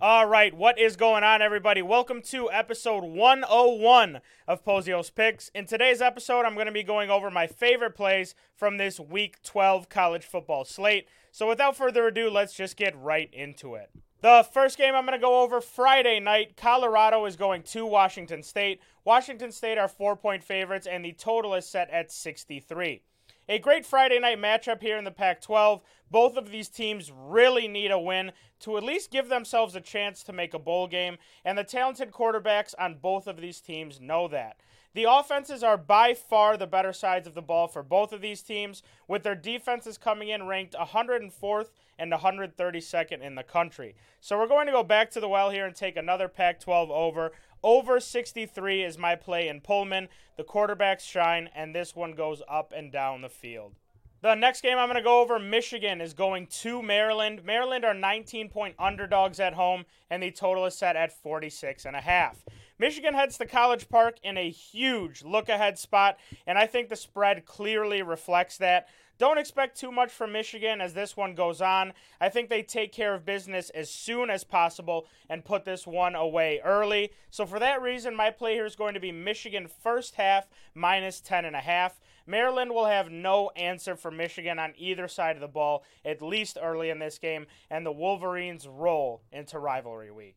All right, what is going on, everybody? Welcome to episode 101 of Pozios Picks. In today's episode, I'm going to be going over my favorite plays from this Week 12 college football slate. So, without further ado, let's just get right into it. The first game I'm going to go over Friday night. Colorado is going to Washington State. Washington State are four point favorites, and the total is set at 63. A great Friday night matchup here in the Pac 12. Both of these teams really need a win to at least give themselves a chance to make a bowl game, and the talented quarterbacks on both of these teams know that. The offenses are by far the better sides of the ball for both of these teams, with their defenses coming in ranked 104th and 132nd in the country. So we're going to go back to the well here and take another Pac 12 over. Over 63 is my play in Pullman. The quarterbacks shine, and this one goes up and down the field. The next game I'm going to go over Michigan is going to Maryland. Maryland are 19 point underdogs at home, and the total is set at 46 and a half. Michigan heads to College Park in a huge look ahead spot, and I think the spread clearly reflects that. Don't expect too much from Michigan as this one goes on. I think they take care of business as soon as possible and put this one away early. So for that reason, my play here is going to be Michigan first half minus 10 and a half. Maryland will have no answer for Michigan on either side of the ball, at least early in this game, and the Wolverines roll into rivalry week.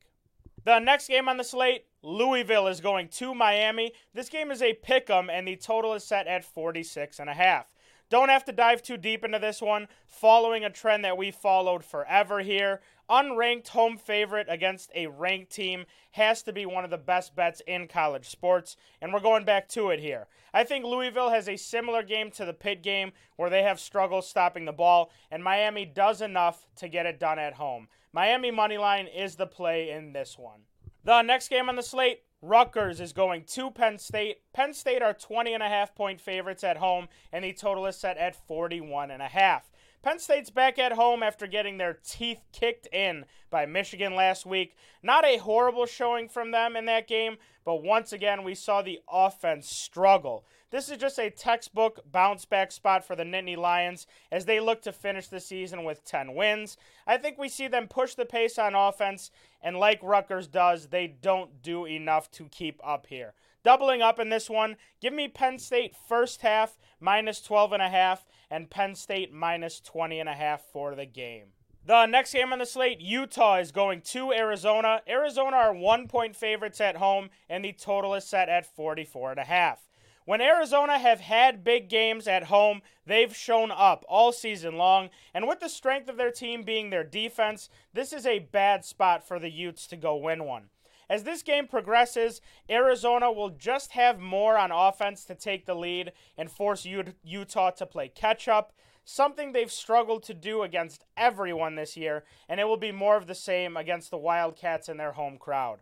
The next game on the slate, Louisville is going to Miami. This game is a pick 'em, and the total is set at 46 and a half. Don't have to dive too deep into this one, following a trend that we followed forever here. Unranked home favorite against a ranked team has to be one of the best bets in college sports, and we're going back to it here. I think Louisville has a similar game to the Pitt game where they have struggles stopping the ball, and Miami does enough to get it done at home. Miami moneyline is the play in this one. The next game on the slate, Rutgers is going to Penn State. Penn State are 20 and a half point favorites at home, and the total is set at 41 and a half. Penn State's back at home after getting their teeth kicked in by Michigan last week. Not a horrible showing from them in that game, but once again, we saw the offense struggle. This is just a textbook bounce back spot for the Nittany Lions as they look to finish the season with 10 wins. I think we see them push the pace on offense, and like Rutgers does, they don't do enough to keep up here. Doubling up in this one, give me Penn State first half minus 12 and a half and Penn State minus 20 and a half for the game. The next game on the slate, Utah is going to Arizona. Arizona are one point favorites at home, and the total is set at 44 and a half. When Arizona have had big games at home, they've shown up all season long, and with the strength of their team being their defense, this is a bad spot for the Utes to go win one. As this game progresses, Arizona will just have more on offense to take the lead and force Utah to play catch up, something they've struggled to do against everyone this year, and it will be more of the same against the Wildcats and their home crowd.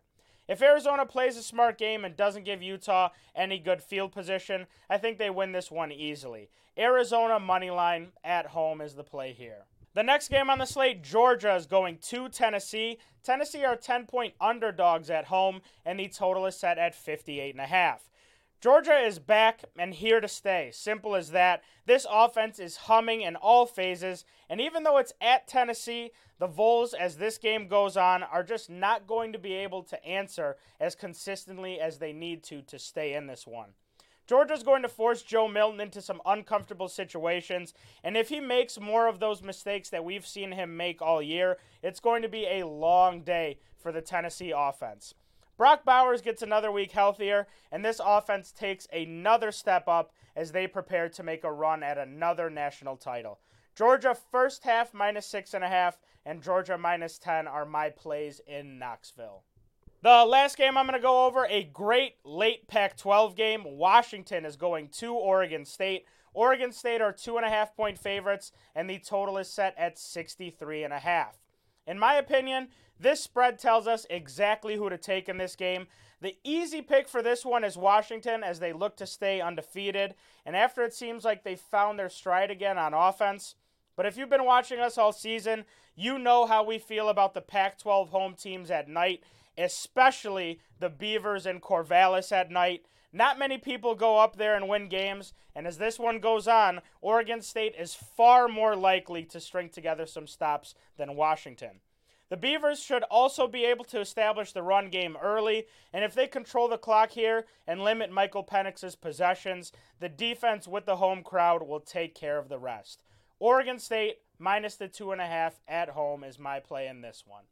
If Arizona plays a smart game and doesn't give Utah any good field position, I think they win this one easily. Arizona money line at home is the play here. The next game on the slate, Georgia is going to Tennessee. Tennessee are 10 point underdogs at home, and the total is set at 58.5. Georgia is back and here to stay. Simple as that. This offense is humming in all phases, and even though it's at Tennessee, the Vols, as this game goes on, are just not going to be able to answer as consistently as they need to to stay in this one. Georgia's going to force Joe Milton into some uncomfortable situations, and if he makes more of those mistakes that we've seen him make all year, it's going to be a long day for the Tennessee offense. Brock Bowers gets another week healthier, and this offense takes another step up as they prepare to make a run at another national title. Georgia first half minus six and a half, and Georgia minus 10 are my plays in Knoxville. The last game I'm going to go over a great late Pac 12 game. Washington is going to Oregon State. Oregon State are two and a half point favorites, and the total is set at 63 and a half. In my opinion, this spread tells us exactly who to take in this game. The easy pick for this one is Washington as they look to stay undefeated, and after it seems like they found their stride again on offense. But if you've been watching us all season, you know how we feel about the Pac 12 home teams at night especially the Beavers and Corvallis at night. Not many people go up there and win games, and as this one goes on, Oregon State is far more likely to string together some stops than Washington. The Beavers should also be able to establish the run game early, and if they control the clock here and limit Michael Penix's possessions, the defense with the home crowd will take care of the rest. Oregon State minus the two and a half at home is my play in this one.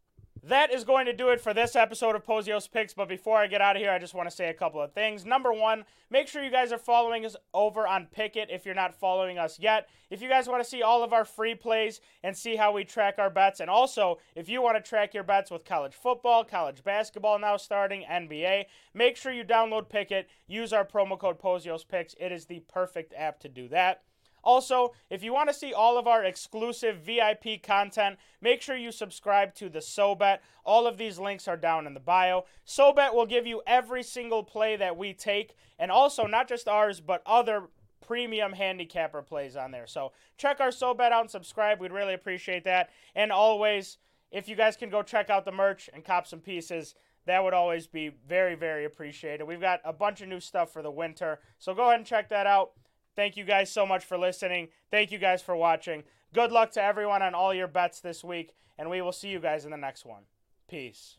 That is going to do it for this episode of Pozios Picks. But before I get out of here, I just want to say a couple of things. Number one, make sure you guys are following us over on Pikkit if you're not following us yet. If you guys want to see all of our free plays and see how we track our bets, and also if you want to track your bets with college football, college basketball now starting, NBA, make sure you download Pikkit. Use our promo code Pozios Picks. It is the perfect app to do that. Also, if you want to see all of our exclusive VIP content, make sure you subscribe to the SoBet. All of these links are down in the bio. SoBet will give you every single play that we take, and also not just ours, but other premium handicapper plays on there. So check our SoBet out and subscribe. We'd really appreciate that. And always, if you guys can go check out the merch and cop some pieces, that would always be very, very appreciated. We've got a bunch of new stuff for the winter, so go ahead and check that out. Thank you guys so much for listening. Thank you guys for watching. Good luck to everyone on all your bets this week, and we will see you guys in the next one. Peace.